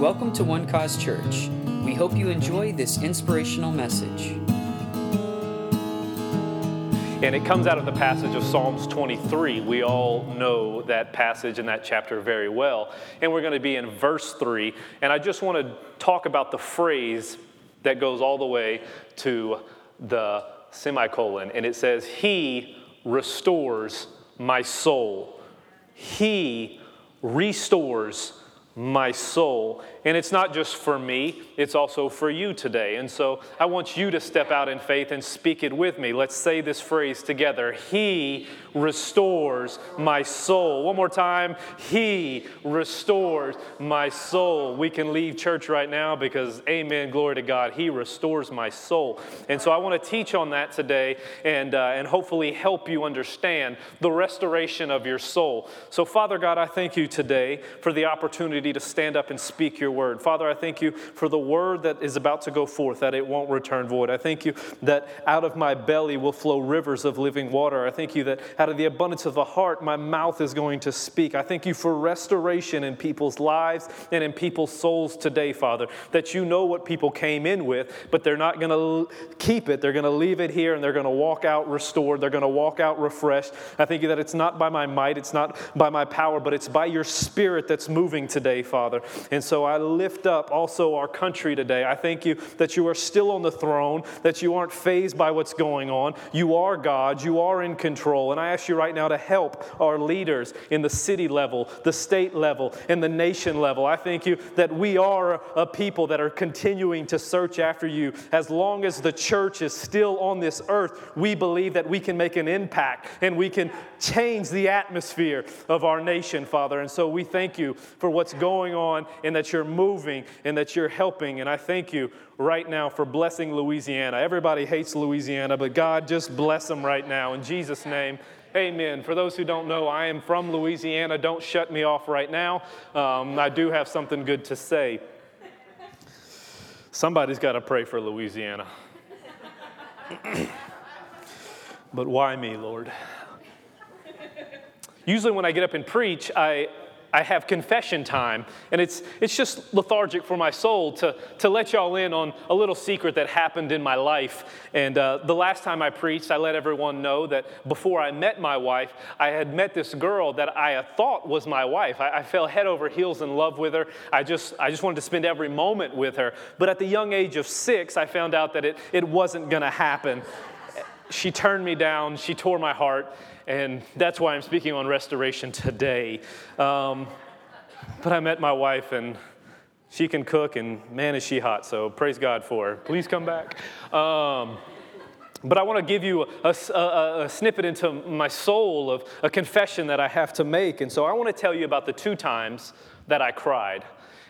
Welcome to One Cause Church. We hope you enjoy this inspirational message. And it comes out of the passage of Psalms 23. We all know that passage and that chapter very well. And we're going to be in verse 3. And I just want to talk about the phrase that goes all the way to the semicolon. And it says, He restores my soul. He restores my soul. And it's not just for me, it's also for you today. And so I want you to step out in faith and speak it with me. Let's say this phrase together He restores my soul. One more time He restores my soul. We can leave church right now because, amen, glory to God, He restores my soul. And so I want to teach on that today and, uh, and hopefully help you understand the restoration of your soul. So, Father God, I thank you today for the opportunity to stand up and speak your word. Father, I thank you for the word that is about to go forth, that it won't return void. I thank you that out of my belly will flow rivers of living water. I thank you that out of the abundance of the heart, my mouth is going to speak. I thank you for restoration in people's lives and in people's souls today, Father, that you know what people came in with, but they're not going to keep it. They're going to leave it here and they're going to walk out restored. They're going to walk out refreshed. I thank you that it's not by my might, it's not by my power, but it's by your spirit that's moving today, Father. And so I lift up also our country today. I thank you that you are still on the throne, that you aren't fazed by what's going on. You are God, you are in control. And I ask you right now to help our leaders in the city level, the state level, and the nation level. I thank you that we are a people that are continuing to search after you. As long as the church is still on this earth, we believe that we can make an impact and we can change the atmosphere of our nation, Father. And so we thank you for what's going on and that you're moving and that you're helping. And I thank you right now for blessing Louisiana. Everybody hates Louisiana, but God, just bless them right now. In Jesus' name, amen. For those who don't know, I am from Louisiana. Don't shut me off right now. Um, I do have something good to say. Somebody's got to pray for Louisiana. but why me, Lord? Usually, when I get up and preach, I, I have confession time, and it's, it's just lethargic for my soul to, to let y'all in on a little secret that happened in my life. And uh, the last time I preached, I let everyone know that before I met my wife, I had met this girl that I thought was my wife. I, I fell head over heels in love with her. I just, I just wanted to spend every moment with her. But at the young age of six, I found out that it, it wasn't going to happen. She turned me down, she tore my heart and that's why I'm speaking on restoration today. Um, but I met my wife, and she can cook, and man, is she hot. So praise God for her. Please come back. Um, but I want to give you a, a, a, snippet into my soul of a confession that I have to make. And so I want to tell you about the two times that I cried.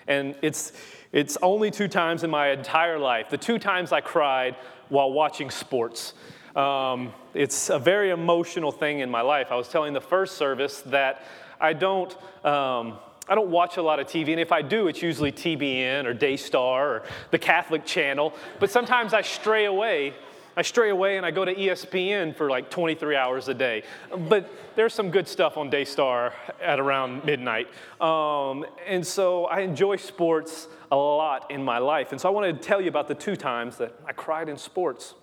And it's, it's only two times in my entire life. The two times I cried while watching sports. Um, it's a very emotional thing in my life. I was telling the first service that I don't. Um, I don't watch a lot of TV, and if I do, it's usually TBN or Daystar or the Catholic channel. But sometimes I stray away. I stray away and I go to ESPN for like 23 hours a day. But there's some good stuff on Daystar at around midnight. Um, and so I enjoy sports a lot in my life. And so I want to tell you about the two times that I cried in sports.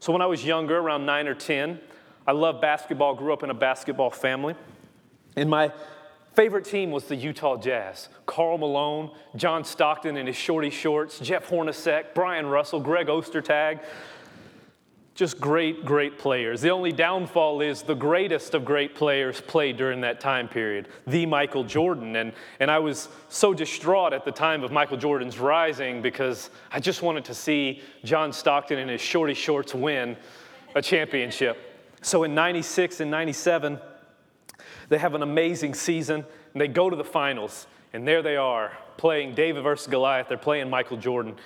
So when I was younger, around nine or 10, I loved basketball, grew up in a basketball family. And my favorite team was the Utah Jazz. Karl Malone, John Stockton in his shorty shorts, Jeff Hornacek, Bryon Russell, Greg Ostertag just great, great players. The only downfall is the greatest of great players played during that time period, the Michael Jordan. And, and I was so distraught at the time of Michael Jordan's rising because I just wanted to see John Stockton in his shorty shorts win a championship. So in 96 and 97, they have an amazing season and they go to the finals. And there they are playing David versus Goliath. They're playing Michael Jordan.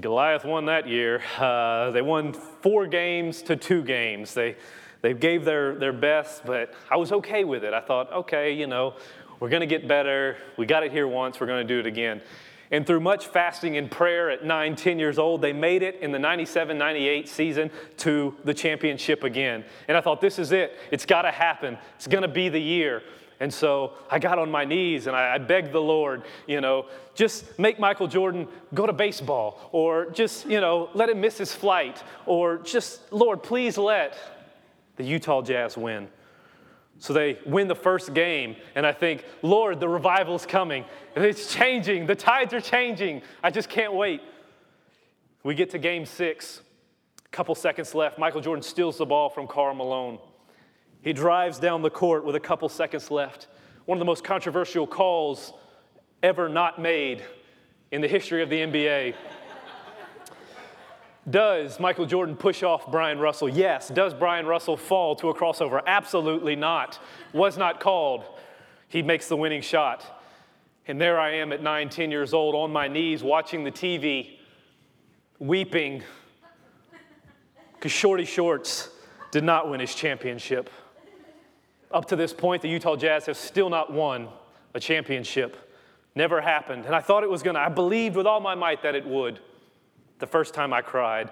Goliath won that year. Uh, they won four games to two games. They, they gave their, their best, but I was okay with it. I thought, okay, you know, we're going to get better. We got it here once, we're going to do it again. And through much fasting and prayer at 9, 10 years old, they made it in the 97 98 season to the championship again. And I thought, this is it. It's got to happen. It's going to be the year. And so I got on my knees and I, begged the Lord, you know, just make Michael Jordan go to baseball or just, you know, let him miss his flight or just, Lord, please let the Utah Jazz win. So they win the first game, and I think, Lord, the revival's coming. It's changing. The tides are changing. I just can't wait. We get to game six. Couple seconds left. Michael Jordan steals the ball from Karl Malone. He drives down the court with a couple seconds left. One of the most controversial calls ever not made in the history of the NBA. Does Michael Jordan push off Bryon Russell? Yes. Does Bryon Russell fall to a crossover? Absolutely not. Was not called. He makes the winning shot. And there I am at nine, 10 years old on my knees watching the TV, weeping because Shorty Shorts did not win his championship. Up to this point, the Utah Jazz have still not won a championship. Never happened. And I thought it was going to, I believed with all my might that it would the first time I cried.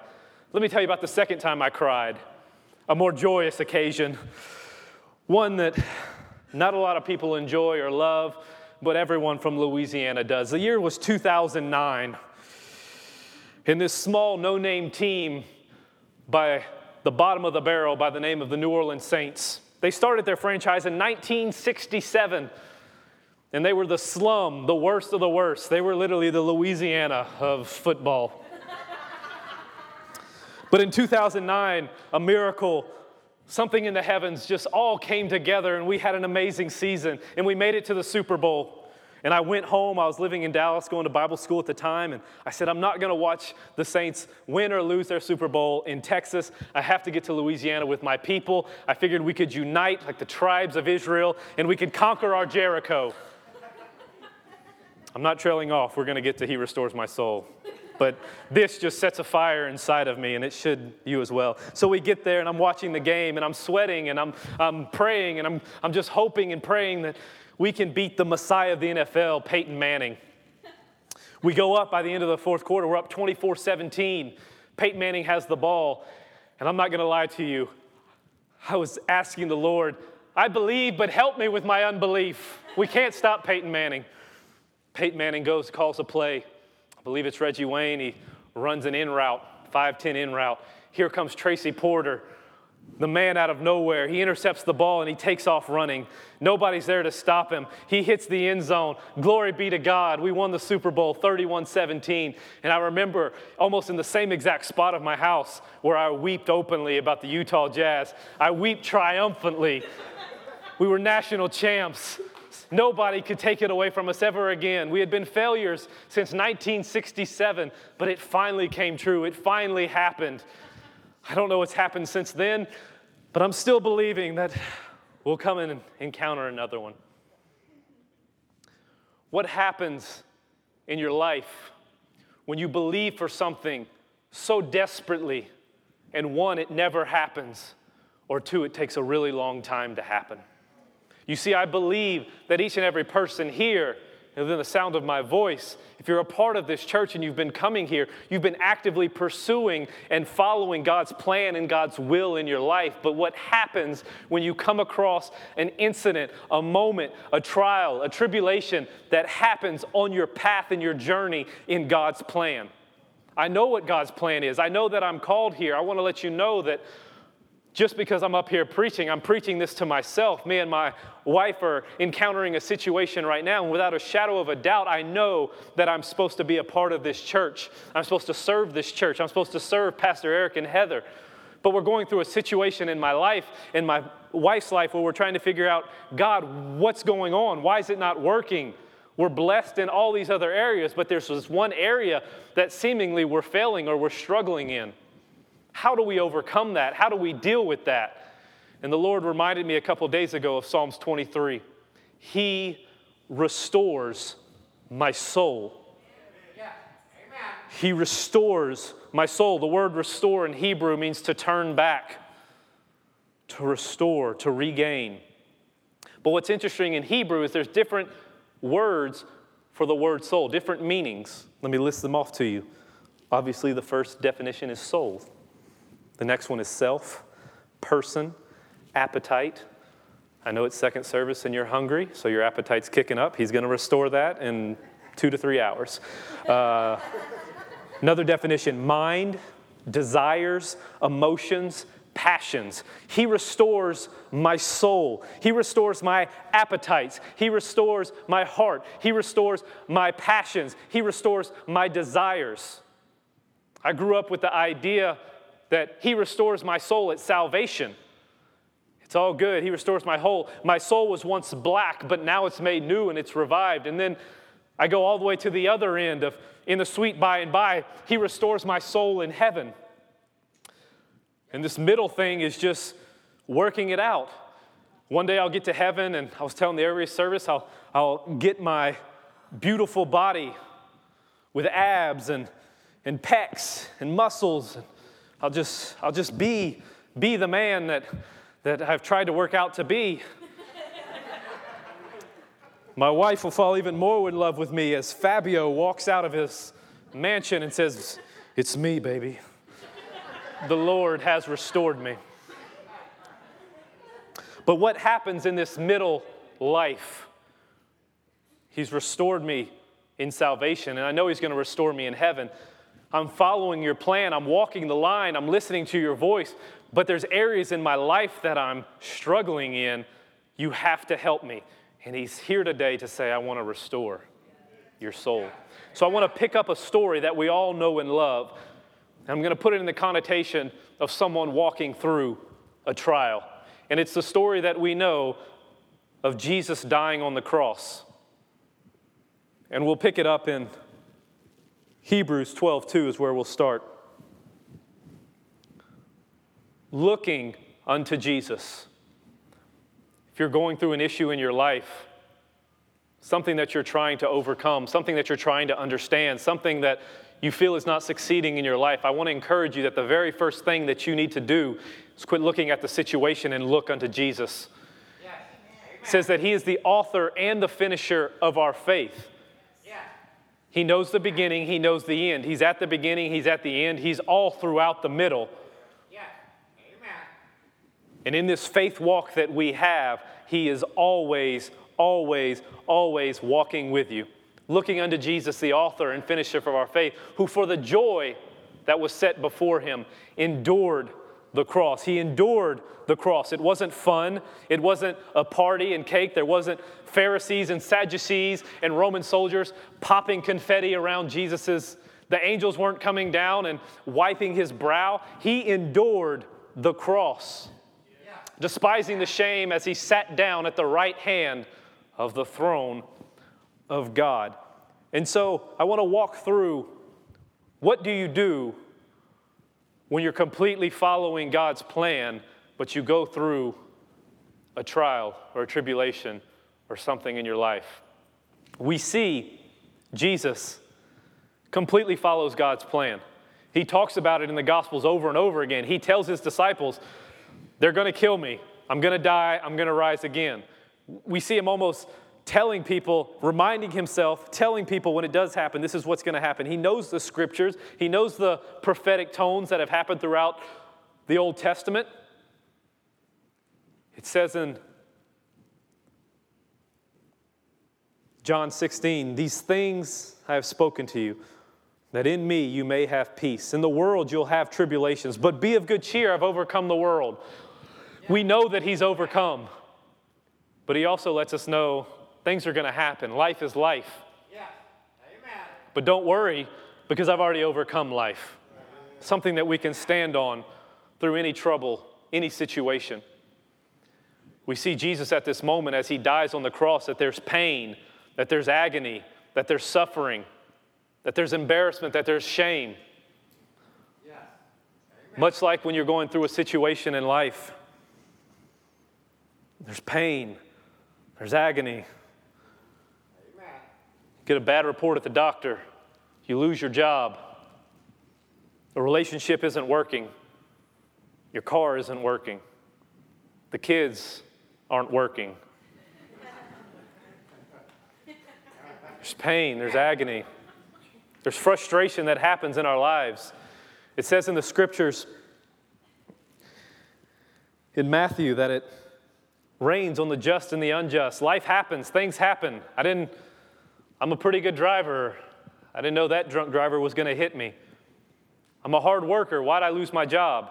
Let me tell you about the second time I cried, a more joyous occasion, one that not a lot of people enjoy or love, but everyone from Louisiana does. The year was 2009. And this small, no name team by the bottom of the barrel by the name of the New Orleans Saints they started their franchise in 1967, and they were the slum, the worst of the worst. They were literally the Louisiana of football. but in 2009, a miracle something in the heavens just all came together and we had an amazing season and we made it to the Super Bowl. And I went home. I was living in Dallas, going to Bible school at the time. And I said, I'm not going to watch the Saints win or lose their Super Bowl in Texas. I have to get to Louisiana with my people. I figured we could unite like the tribes of Israel and we could conquer our Jericho. I'm not trailing off. We're going to get to He Restores My Soul. But this just sets a fire inside of me, and it should you as well. So we get there, and I'm watching the game, and I'm sweating, and I'm, I'm praying, and I'm, I'm just hoping and praying that we can beat the Messiah of the NFL, Peyton Manning. We go up by the end of the fourth quarter, we're up 24 17. Peyton Manning has the ball. And I'm not going to lie to you, I was asking the Lord, I believe, but help me with my unbelief. We can't stop Peyton Manning. Peyton Manning goes, calls a play. I believe it's Reggie Wayne. He runs an in route, 5'10 in route. Here comes Tracy Porter the man out of nowhere. He intercepts the ball and he takes off running. Nobody's there to stop him. He hits the end zone. Glory be to God. We won the Super Bowl 31 17. And I remember almost in the same exact spot of my house where I wept openly about the Utah Jazz. I weep triumphantly. we were national champs. Nobody could take it away from us ever again. We had been failures since 1967, but it finally came true. It finally happened. I don't know what's happened since then, but I'm still believing that we'll come and encounter another one. What happens in your life when you believe for something so desperately, and one, it never happens, or two, it takes a really long time to happen? You see, I believe that each and every person here within the sound of my voice, if you're a part of this church and you've been coming here, you've been actively pursuing and following God's plan and God's will in your life. But what happens when you come across an incident, a moment, a trial, a tribulation that happens on your path and your journey in God's plan? I know what God's plan is. I know that I'm called here. I want to let you know that just because I'm up here preaching, I'm preaching this to myself. Me and my wife are encountering a situation right now, and without a shadow of a doubt, I know that I'm supposed to be a part of this church. I'm supposed to serve this church. I'm supposed to serve Pastor Eric and Heather. But we're going through a situation in my life, in my wife's life, where we're trying to figure out God, what's going on? Why is it not working? We're blessed in all these other areas, but there's this one area that seemingly we're failing or we're struggling in. How do we overcome that? How do we deal with that? And the Lord reminded me a couple days ago of Psalms 23. He restores my soul. He restores my soul. The word restore in Hebrew means to turn back, to restore, to regain. But what's interesting in Hebrew is there's different words for the word soul, different meanings. Let me list them off to you. Obviously, the first definition is soul. The next one is self, person, appetite, I know it's second service and you're hungry, so your appetite's kicking up. He's going to restore that in two to three hours. Uh, another definition mind, desires, emotions, passions. He restores my soul. He restores my appetites. He restores my heart. He restores my passions. He restores my desires. I grew up with the idea that He restores my soul at salvation. It's all good. He restores my whole. My soul was once black, but now it's made new and it's revived. And then I go all the way to the other end of in the sweet by and by, He restores my soul in heaven. And this middle thing is just working it out. One day I'll get to heaven, and I was telling the every service, I'll, I'll get my beautiful body with abs and, and pecs and muscles. And I'll just, I'll just be, be the man that, that I've tried to work out to be. My wife will fall even more in love with me as Fabio walks out of his mansion and says, It's me, baby. The Lord has restored me. But what happens in this middle life? He's restored me in salvation, and I know He's going to restore me in heaven. I'm following your plan, I'm walking the line, I'm listening to your voice, but there's areas in my life that I'm struggling in. You have to help me. And He's here today to say, I want to restore your soul. So I want to pick up a story that we all know and love. I'm going to put it in the connotation of someone walking through a trial. And it's the story that we know of Jesus dying on the cross. And we'll pick it up in Hebrews 12 2 is where we'll start. Looking unto Jesus. If you're going through an issue in your life, something that you're trying to overcome, something that you're trying to understand, something that you feel is not succeeding in your life, I want to encourage you that the very first thing that you need to do is quit looking at the situation and look unto Jesus. It says that He is the author and the finisher of our faith. He knows the beginning, He knows the end. He's at the beginning, He's at the end, He's all throughout the middle. And in this faith walk that we have, He is always, always, always walking with you. Looking unto Jesus, the author and finisher of our faith, who for the joy that was set before him endured the cross. He endured the cross. It wasn't fun. It wasn't a party and cake. There wasn't Pharisees and Sadducees and Roman soldiers popping confetti around Jesus's. The angels weren't coming down and wiping his brow. He endured the cross despising the shame as he sat down at the right hand of the throne of God. And so I want to walk through what do you do when you're completely following God's plan, but you go through a trial or a tribulation or something in your life? We see Jesus completely follows God's plan. He talks about it in the Gospels over and over again. He tells his disciples, they're going to kill me. I'm going to die. I'm going to rise again. We see him almost telling people, reminding himself, telling people when it does happen, this is what's going to happen. He knows the scriptures, he knows the prophetic tones that have happened throughout the Old Testament. It says in John 16, These things I have spoken to you, that in me you may have peace. In the world you'll have tribulations, but be of good cheer, I've overcome the world. We know that He's overcome, but He also lets us know things are going to happen. Life is life. Yeah. Amen. But don't worry, because I've already overcome life. Something that we can stand on through any trouble, any situation. We see Jesus at this moment as he dies on the cross that there's pain, that there's agony, that there's suffering, that there's embarrassment, that there's shame. Much like when you're going through a situation in life there's pain, there's agony. Get a bad report at the doctor, you lose your job, the relationship isn't working, your car isn't working, the kids aren't working. There's pain, there's agony, there's frustration that happens in our lives. It says in the scriptures in Matthew that it rains on the just and the unjust. Life happens, things happen. I didn't, I'm a pretty good driver. I didn't know that drunk driver was going to hit me. I'm a hard worker. Why'd I lose my job?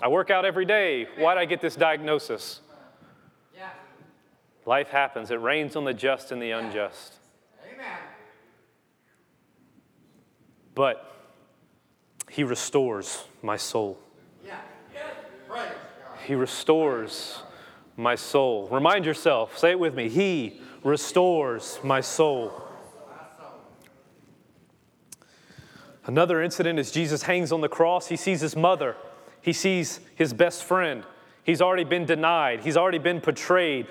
I work out every day. Why'd I get this diagnosis? Yeah. Life happens. It rains on the just and the unjust. Amen. But He restores my soul. Yeah. God. He restores my soul. Remind yourself, say it with me. He restores my soul. Another incident is Jesus hangs on the cross. He sees his mother, he sees his best friend. He's already been denied, he's already been betrayed.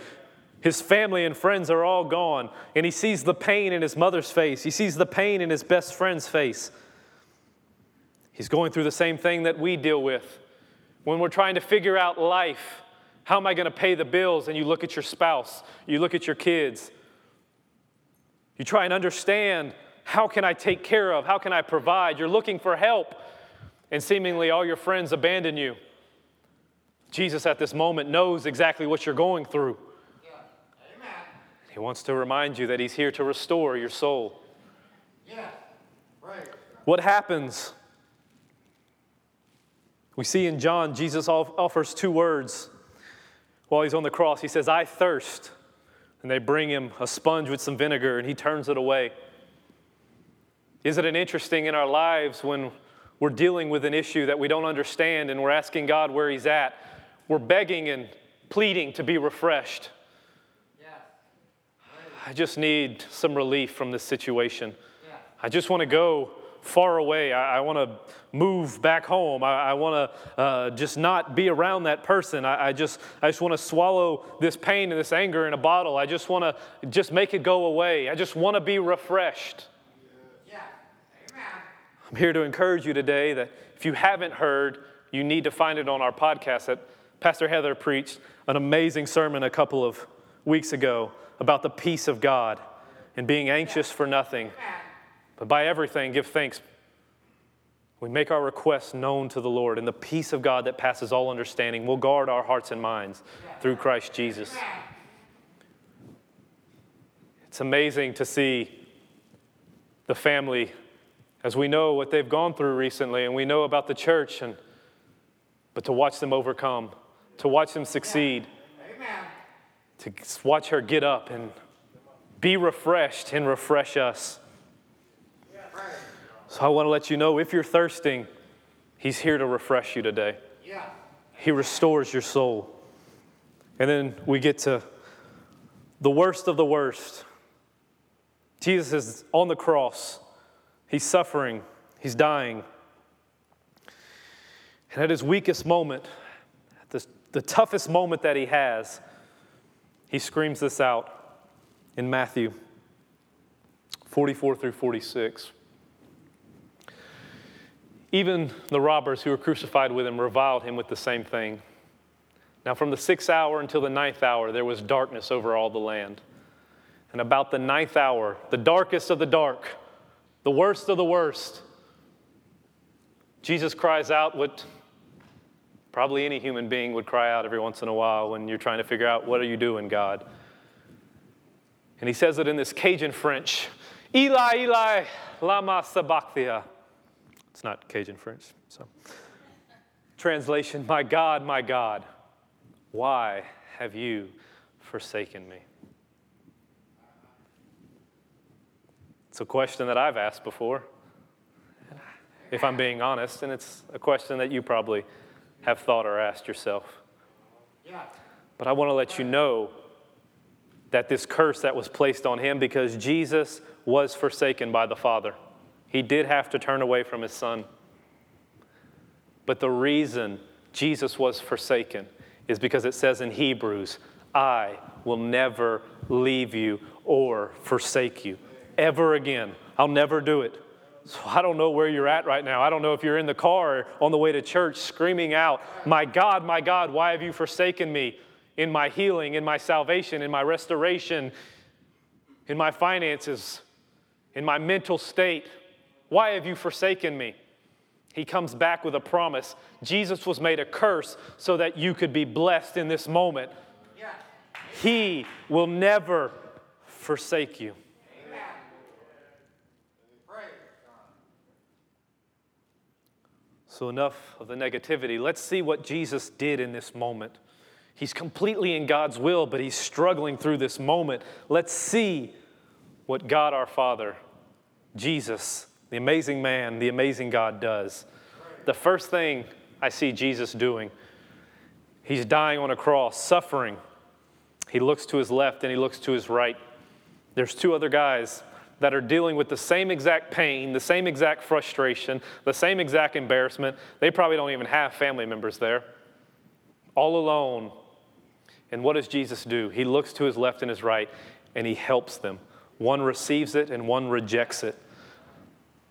His family and friends are all gone, and he sees the pain in his mother's face. He sees the pain in his best friend's face. He's going through the same thing that we deal with when we're trying to figure out life. How am I going to pay the bills? And you look at your spouse, you look at your kids. You try and understand how can I take care of? How can I provide? You're looking for help, and seemingly all your friends abandon you. Jesus, at this moment, knows exactly what you're going through. Yeah. He wants to remind you that He's here to restore your soul. Yeah. God. What happens? We see in John, Jesus offers two words while he's on the cross. He says, I thirst. And they bring him a sponge with some vinegar, and he turns it away. Isn't it interesting in our lives when we're dealing with an issue that we don't understand and we're asking God where He's at? We're begging and pleading to be refreshed. Yeah. I just need some relief from this situation. Yeah. I just want to go far away. I, I want to move back home. I, I want to uh, just not be around that person. I, I just, I just want to swallow this pain and this anger in a bottle. I just want to just make it go away. I just want to be refreshed. I'm here to encourage you today that if you haven't heard, you need to find it on our podcast. That Pastor Heather preached an amazing sermon a couple of weeks ago about the peace of God and being anxious for nothing, but by everything give thanks. We make our requests known to the Lord, and the peace of God that passes all understanding will guard our hearts and minds through Christ Jesus. It's amazing to see the family as we know what they've gone through recently and we know about the church and but to watch them overcome, to watch them succeed, Amen. to watch her get up and be refreshed and refresh us. So I want to let you know if you're thirsting, he's here to refresh you today. Yeah. He restores your soul. And then we get to the worst of the worst. Jesus is on the cross. He's suffering. He's dying. And at his weakest moment, the, the toughest moment that he has, he screams this out in Matthew 44 through 46. Even the robbers who were crucified with him reviled him with the same thing. Now, from the sixth hour until the ninth hour, there was darkness over all the land. And about the ninth hour, the darkest of the dark, the worst of the worst, Jesus cries out what probably any human being would cry out every once in a while when you're trying to figure out what are you doing, God. And he says it in this Cajun French Eli, Eli, lama sabachthani. It's not Cajun French, so. Translation My God, my God, why have you forsaken me? A question that I've asked before, if I'm being honest, and it's a question that you probably have thought or asked yourself. But I want to let you know that this curse that was placed on him because Jesus was forsaken by the Father. He did have to turn away from his son. But the reason Jesus was forsaken is because it says in Hebrews, I will never leave you or forsake you ever again. I'll never do it. So I don't know where you're at right now. I don't know if you're in the car on the way to church screaming out, My God, my God, why have you forsaken me in my healing, in my salvation, in my restoration, in my finances, in my mental state? Why have you forsaken me? He comes back with a promise. Jesus was made a curse so that you could be blessed in this moment. Yeah. He will never forsake you. Praise God. So, enough of the negativity. Let's see what Jesus did in this moment. He's completely in God's will, but he's struggling through this moment. Let's see what God our Father, Jesus, the amazing man, the amazing God, does. The first thing I see Jesus doing, he's dying on a cross, suffering. He looks to his left and he looks to his right. There's two other guys that are dealing with the same exact pain, the same exact frustration, the same exact embarrassment. They probably don't even have family members there. All alone. And what does Jesus do? He looks to his left and his right and he helps them. One receives it and one rejects it.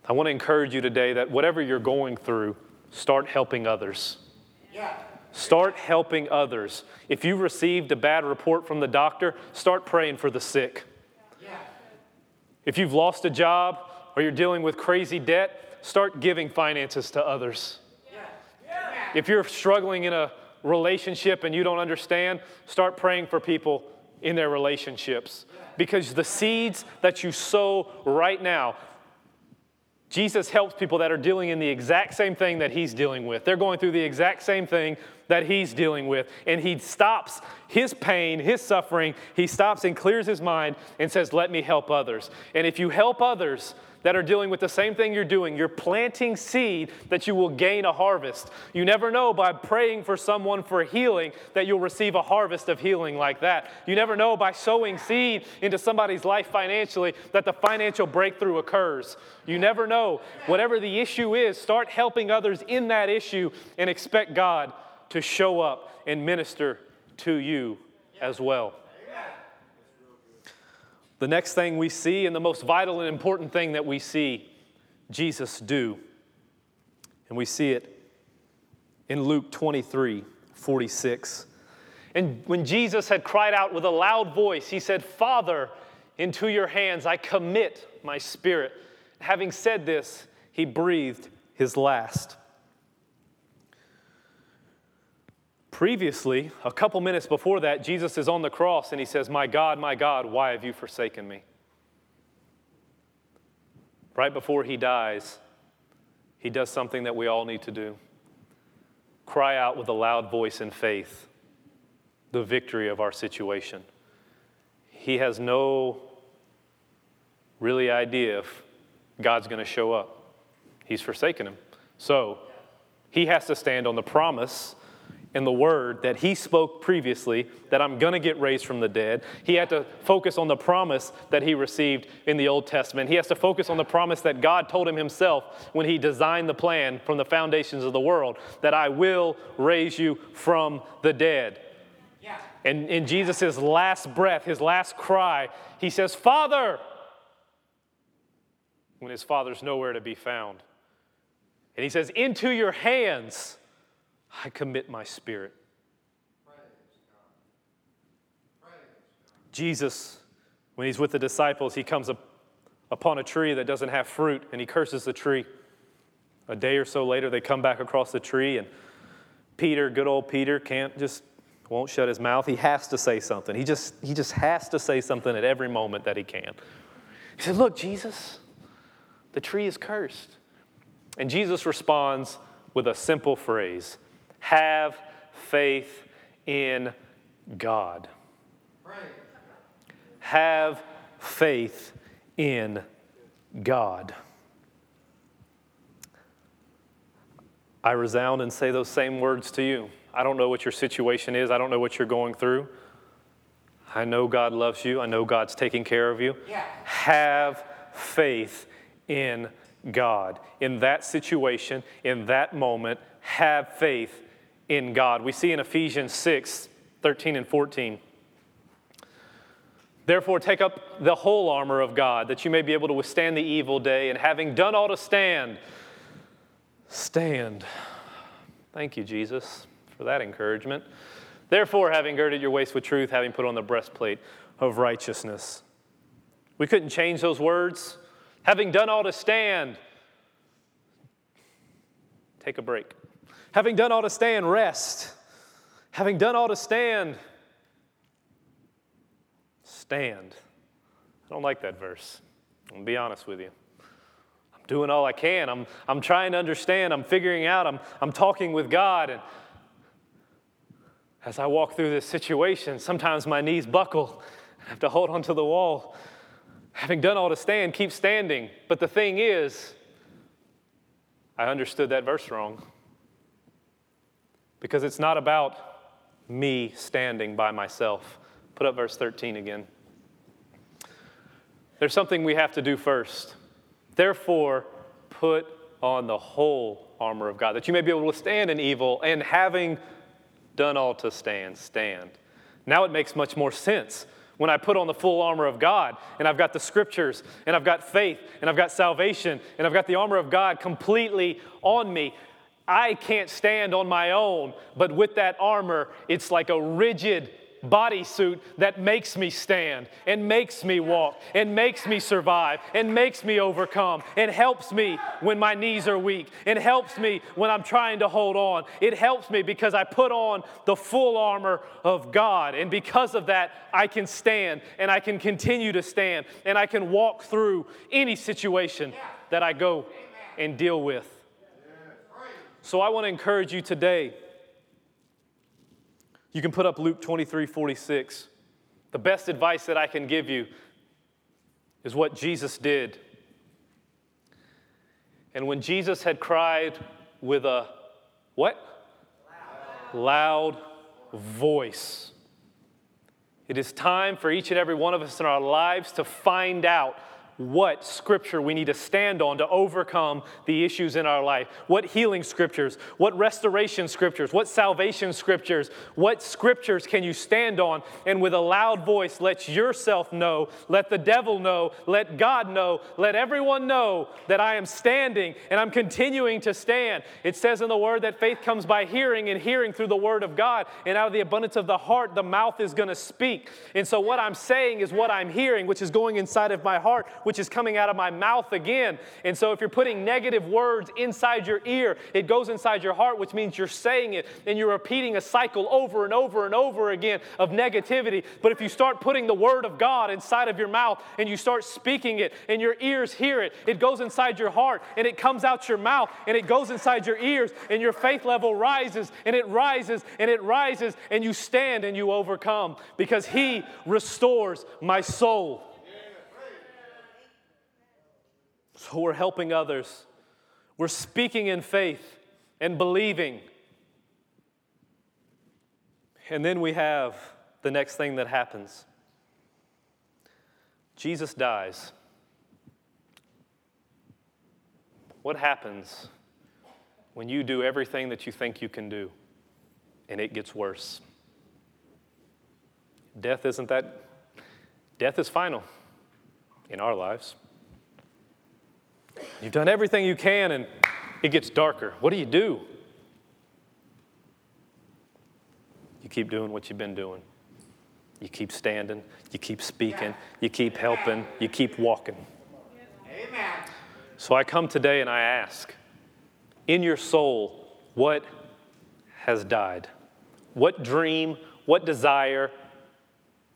I want to encourage you today that whatever you're going through, start helping others. Yeah. Start helping others. If you received a bad report from the doctor, start praying for the sick. If you've lost a job or you're dealing with crazy debt, start giving finances to others. If you're struggling in a relationship and you don't understand, start praying for people in their relationships. Because the seeds that you sow right now, Jesus helps people that are dealing in the exact same thing that he's dealing with. They're going through the exact same thing that he's dealing with. And he stops his pain, his suffering. He stops and clears his mind and says, Let me help others. And if you help others, that are dealing with the same thing you're doing. You're planting seed that you will gain a harvest. You never know by praying for someone for healing that you'll receive a harvest of healing like that. You never know by sowing seed into somebody's life financially that the financial breakthrough occurs. You never know. Whatever the issue is, start helping others in that issue and expect God to show up and minister to you as well. The next thing we see, and the most vital and important thing that we see Jesus do, and we see it in Luke 23 46. And when Jesus had cried out with a loud voice, he said, Father, into your hands I commit my spirit. Having said this, he breathed his last. Previously, a couple minutes before that, Jesus is on the cross and he says, My God, my God, why have you forsaken me? Right before he dies, he does something that we all need to do cry out with a loud voice in faith the victory of our situation. He has no really idea if God's going to show up. He's forsaken him. So he has to stand on the promise and the word that he spoke previously that I'm going to get raised from the dead. He had to focus on the promise that he received in the Old Testament. He has to focus on the promise that God told him himself when he designed the plan from the foundations of the world that I will raise you from the dead. Yeah. And in Jesus' last breath, his last cry, he says, Father, when his father's nowhere to be found. And he says, Into your hands I commit my spirit. Jesus, when he's with the disciples, he comes up upon a tree that doesn't have fruit and he curses the tree. A day or so later, they come back across the tree, and Peter, good old Peter, can't just won't shut his mouth. He has to say something. He just he just has to say something at every moment that he can. He said, "Look, Jesus, the tree is cursed." And Jesus responds with a simple phrase have faith in God. Praise. Have faith in God. I resound and say those same words to you. I don't know what your situation is, I don't know what you're going through. I know God loves you, I know God's taking care of you. Yeah. Have faith in God. In that situation, in that moment, have faith in God. We see in Ephesians 6 13 and 14. Therefore, take up the whole armor of God, that you may be able to withstand the evil day, and having done all to stand, stand. Thank you, Jesus, for that encouragement. Therefore, having girded your waist with truth, having put on the breastplate of righteousness. We couldn't change those words. Having done all to stand, take a break. Having done all to stand, rest. Having done all to stand, stand. I don't like that verse. To be honest with you. I'm doing all I can. I'm, I'm trying to understand. I'm figuring out. I'm, I'm talking with God. And as I walk through this situation, sometimes my knees buckle. I have to hold onto the wall. Having done all to stand, keep standing. But the thing is, I understood that verse wrong. Because it's not about me standing by myself. Put up verse 13 again. There's something we have to do first. Therefore, put on the whole armor of God, that you may be able to stand in evil, and having done all to stand, stand. Now it makes much more sense when I put on the full armor of God and I've got the scriptures and I've got faith and I've got salvation and I've got the armor of God completely on me. I can't stand on my own, but with that armor, it's like a rigid bodysuit that makes me stand and makes me walk and makes me survive and makes me overcome and helps me when my knees are weak and helps me when I'm trying to hold on. It helps me because I put on the full armor of God. And because of that, I can stand and I can continue to stand and I can walk through any situation that I go and deal with. So I want to encourage you today you can put up Luke 23 46. The best advice that I can give you is what Jesus did. And when Jesus had cried with a what? Loud, Loud voice. It is time for each and every one of us in our lives to find out what scripture we need to stand on to overcome the issues in our life. What healing scriptures, what restoration scriptures, what salvation scriptures, what scriptures can you stand on and with a loud voice let yourself know, let the devil know, let God know, let everyone know that I am standing and I'm continuing to stand. It says in the word that faith comes by hearing and hearing through the word of God. And out of the abundance of the heart, the mouth is going to speak. And so what I'm saying is what I'm hearing, which is going inside of my heart which is coming out of my mouth again. And so if you're putting negative words inside your ear, it goes inside your heart, which means you're saying it and you're repeating a cycle over and over and over again of negativity. But if you start putting the word of God inside of your mouth and you start speaking it and your ears hear it, it goes inside your heart and it comes out your mouth and it goes inside your ears and your faith level rises and it rises and it rises and you stand and you overcome because He restores my soul. So we're helping others. We're speaking in faith and believing. And then we have the next thing that happens Jesus dies. What happens when you do everything that you think you can do and it gets worse? Death isn't that, death is final in our lives. You've done everything you can and it gets darker. What do you do? You keep doing what you've been doing. You keep standing, you keep speaking, you keep helping, you keep walking. Amen. So I come today and I ask in your soul, what has died? What dream, what desire,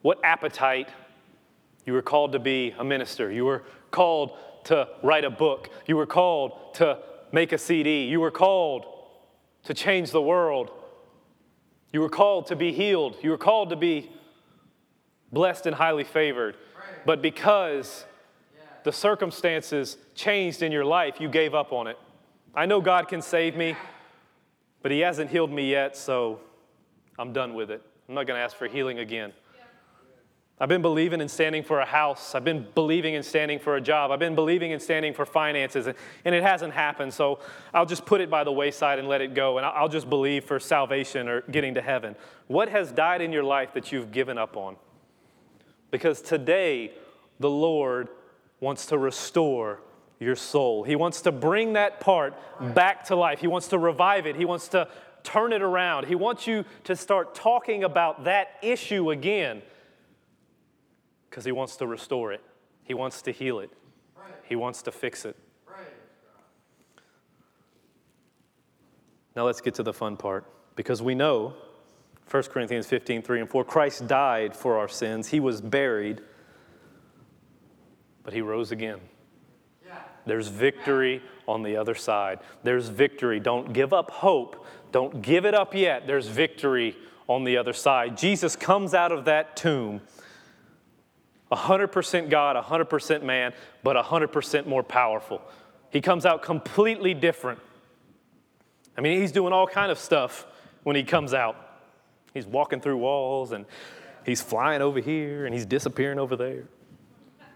what appetite? You were called to be a minister. You were called to write a book. You were called to make a CD. You were called to change the world. You were called to be healed. You were called to be blessed and highly favored. But because the circumstances changed in your life, you gave up on it. I know God can save me, but He hasn't healed me yet, so I'm done with it. I'm not going to ask for healing again. I've been believing and standing for a house. I've been believing and standing for a job. I've been believing and standing for finances, and it hasn't happened. So I'll just put it by the wayside and let it go, and I'll just believe for salvation or getting to heaven. What has died in your life that you've given up on? Because today, the Lord wants to restore your soul. He wants to bring that part back to life. He wants to revive it. He wants to turn it around. He wants you to start talking about that issue again because He wants to restore it, He wants to heal it, He wants to fix it. Now let's get to the fun part because we know 1 Corinthians 15, 3 and 4. Christ died for our sins. He was buried, but he rose again. There's victory on the other side. There's victory. Don't give up hope. Don't give it up yet. There's victory on the other side. Jesus comes out of that tomb 100% God, 100% man, but 100% more powerful. He comes out completely different. I mean, he's doing all kind of stuff when he comes out. He's walking through walls and he's flying over here and he's disappearing over there.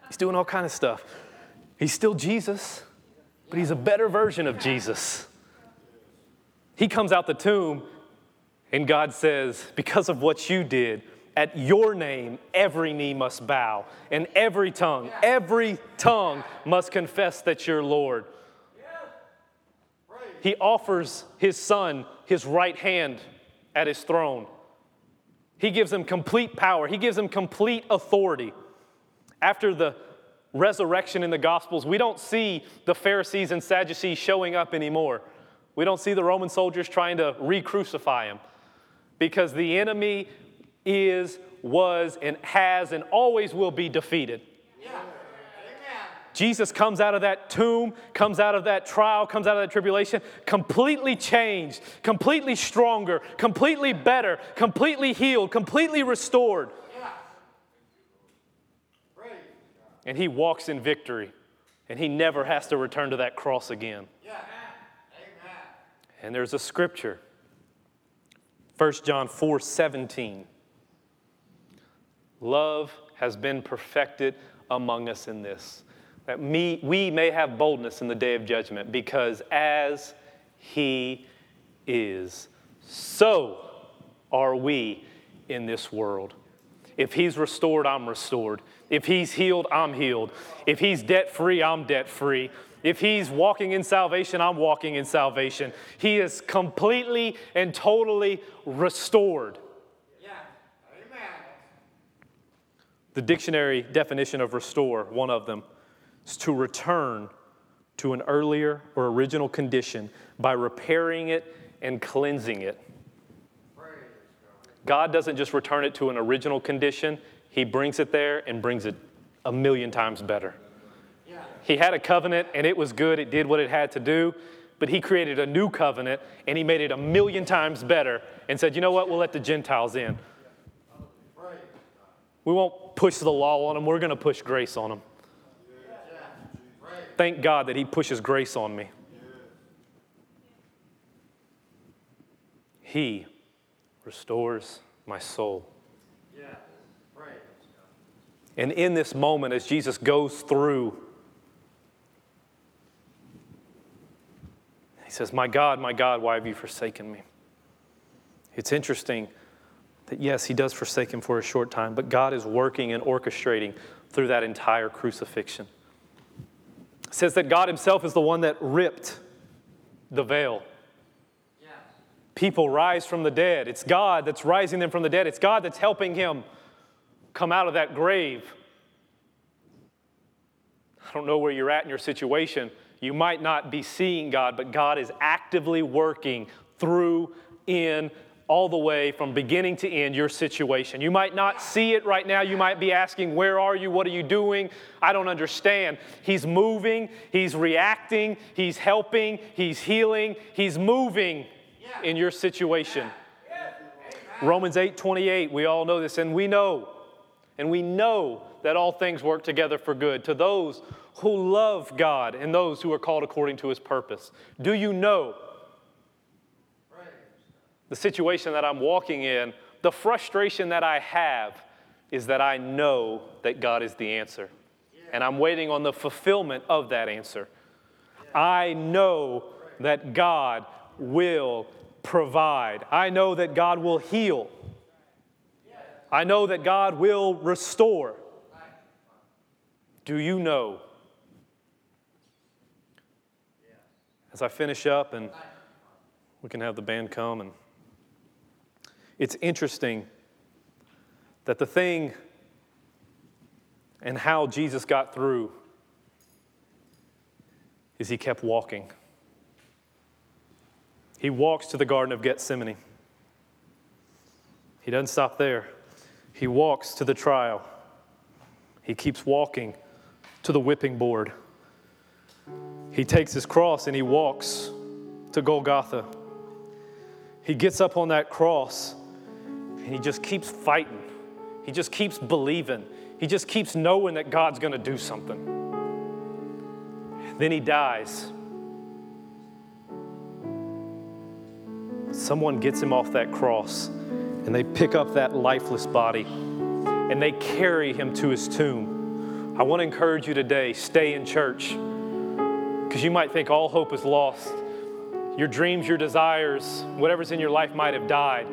He's doing all kind of stuff. He's still Jesus, but he's a better version of Jesus. He comes out the tomb and God says, Because of what you did, at your name, every knee must bow, and every tongue, every tongue must confess that you're Lord. He offers his son his right hand at his throne. He gives him complete power, he gives him complete authority. After the resurrection in the Gospels, we don't see the Pharisees and Sadducees showing up anymore. We don't see the Roman soldiers trying to re crucify him because the enemy is, was, and has, and always will be defeated. Jesus comes out of that tomb, comes out of that trial, comes out of that tribulation, completely changed, completely stronger, completely better, completely healed, completely restored. And he walks in victory, and he never has to return to that cross again. And there's a scripture 1 John 4 17. Love has been perfected among us in this, that me, we may have boldness in the day of judgment, because as He is, so are we in this world. If He's restored, I'm restored. If He's healed, I'm healed. If He's debt free, I'm debt free. If He's walking in salvation, I'm walking in salvation. He is completely and totally restored. Yeah. Amen. The dictionary definition of restore, one of them, is to return to an earlier or original condition by repairing it and cleansing it. God. Doesn't just return it to an original condition, He brings it there and brings it a million times better. He had a covenant and it was good, it did what it had to do, but He created a new covenant and He made it a million times better and said, you know what, we'll let the Gentiles in. We won't push the law on them, we're going to push grace on them. Thank God that He pushes grace on me. He restores my soul. And in this moment, as Jesus goes through, he says, My God, my God, why have you forsaken me? It's interesting that, yes, he does forsake him for a short time, but God is working and orchestrating through that entire crucifixion. It says that God himself is the one that ripped the veil. People rise from the dead. It's God that's rising them from the dead. It's God that's helping him come out of that grave. I don't know where you're at in your situation. You might not be seeing God, but God is actively working through, in, all the way from beginning to end your situation. You might not see it right now. You might be asking, Where are you? What are you doing? I don't understand. He's moving, He's reacting, He's helping, He's healing, He's moving in your situation. Romans 8 28, we all know this, and we know, and we know that all things work together for good to those who love God and those who are called according to his purpose. Do you know. The situation that I'm walking in? The frustration that I have is that I know that God is the answer, and I'm waiting on the fulfillment of that answer. I know that God will provide. I know that God will heal. I know that God will restore. Do you know? As I finish up, and we can have the band come, and it's interesting that the thing and how Jesus got through is he kept walking. He walks to the Garden of Gethsemane. He doesn't stop there. He walks to the trial. He keeps walking to the whipping board. He takes his cross and he walks to Golgotha. He gets up on that cross and he just keeps fighting. He just keeps believing. He just keeps knowing that God's going to do something. Then he dies. Someone gets him off that cross and they pick up that lifeless body and they carry him to his tomb. I want to encourage you today stay in church because you might think all hope is lost. Your dreams, your desires, whatever's in your life might have died.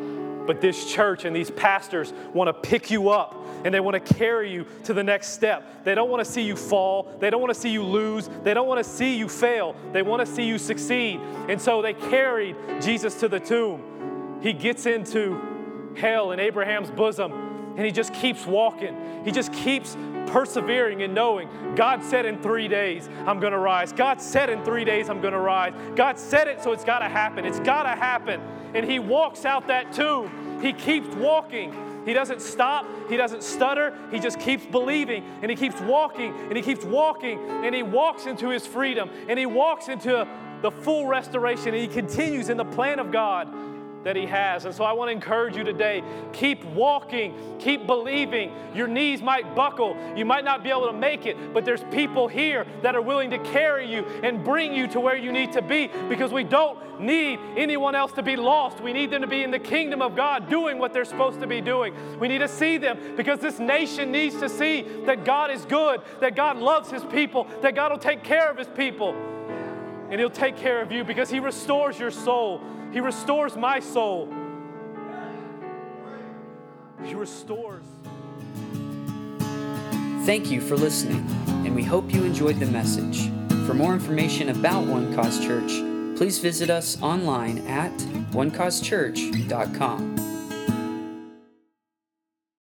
But this church and these pastors want to pick you up and they want to carry you to the next step. They don't want to see you fall. They don't want to see you lose. They don't want to see you fail. They want to see you succeed. And so they carried Jesus to the tomb. He gets into hell in Abraham's bosom and he just keeps walking. He just keeps persevering and knowing God said in three days, I'm going to rise. God said in three days, I'm going to rise. God said it, so it's got to happen. It's got to happen. And he walks out that tomb. He keeps walking. He doesn't stop. He doesn't stutter. He just keeps believing and he keeps walking and he keeps walking and he walks into his freedom and he walks into the full restoration and he continues in the plan of God that He has. And so I want to encourage you today keep walking, keep believing. Your knees might buckle, you might not be able to make it, but there's people here that are willing to carry you and bring you to where you need to be because we don't need anyone else to be lost. We need them to be in the kingdom of God doing what they're supposed to be doing. We need to see them because this nation needs to see that God is good, that God loves His people, that God will take care of His people. And He'll take care of you because He restores your soul. He restores my soul. He restores. Thank you for listening, and we hope you enjoyed the message. For more information about One Cause Church, please visit us online at onecausechurch.com.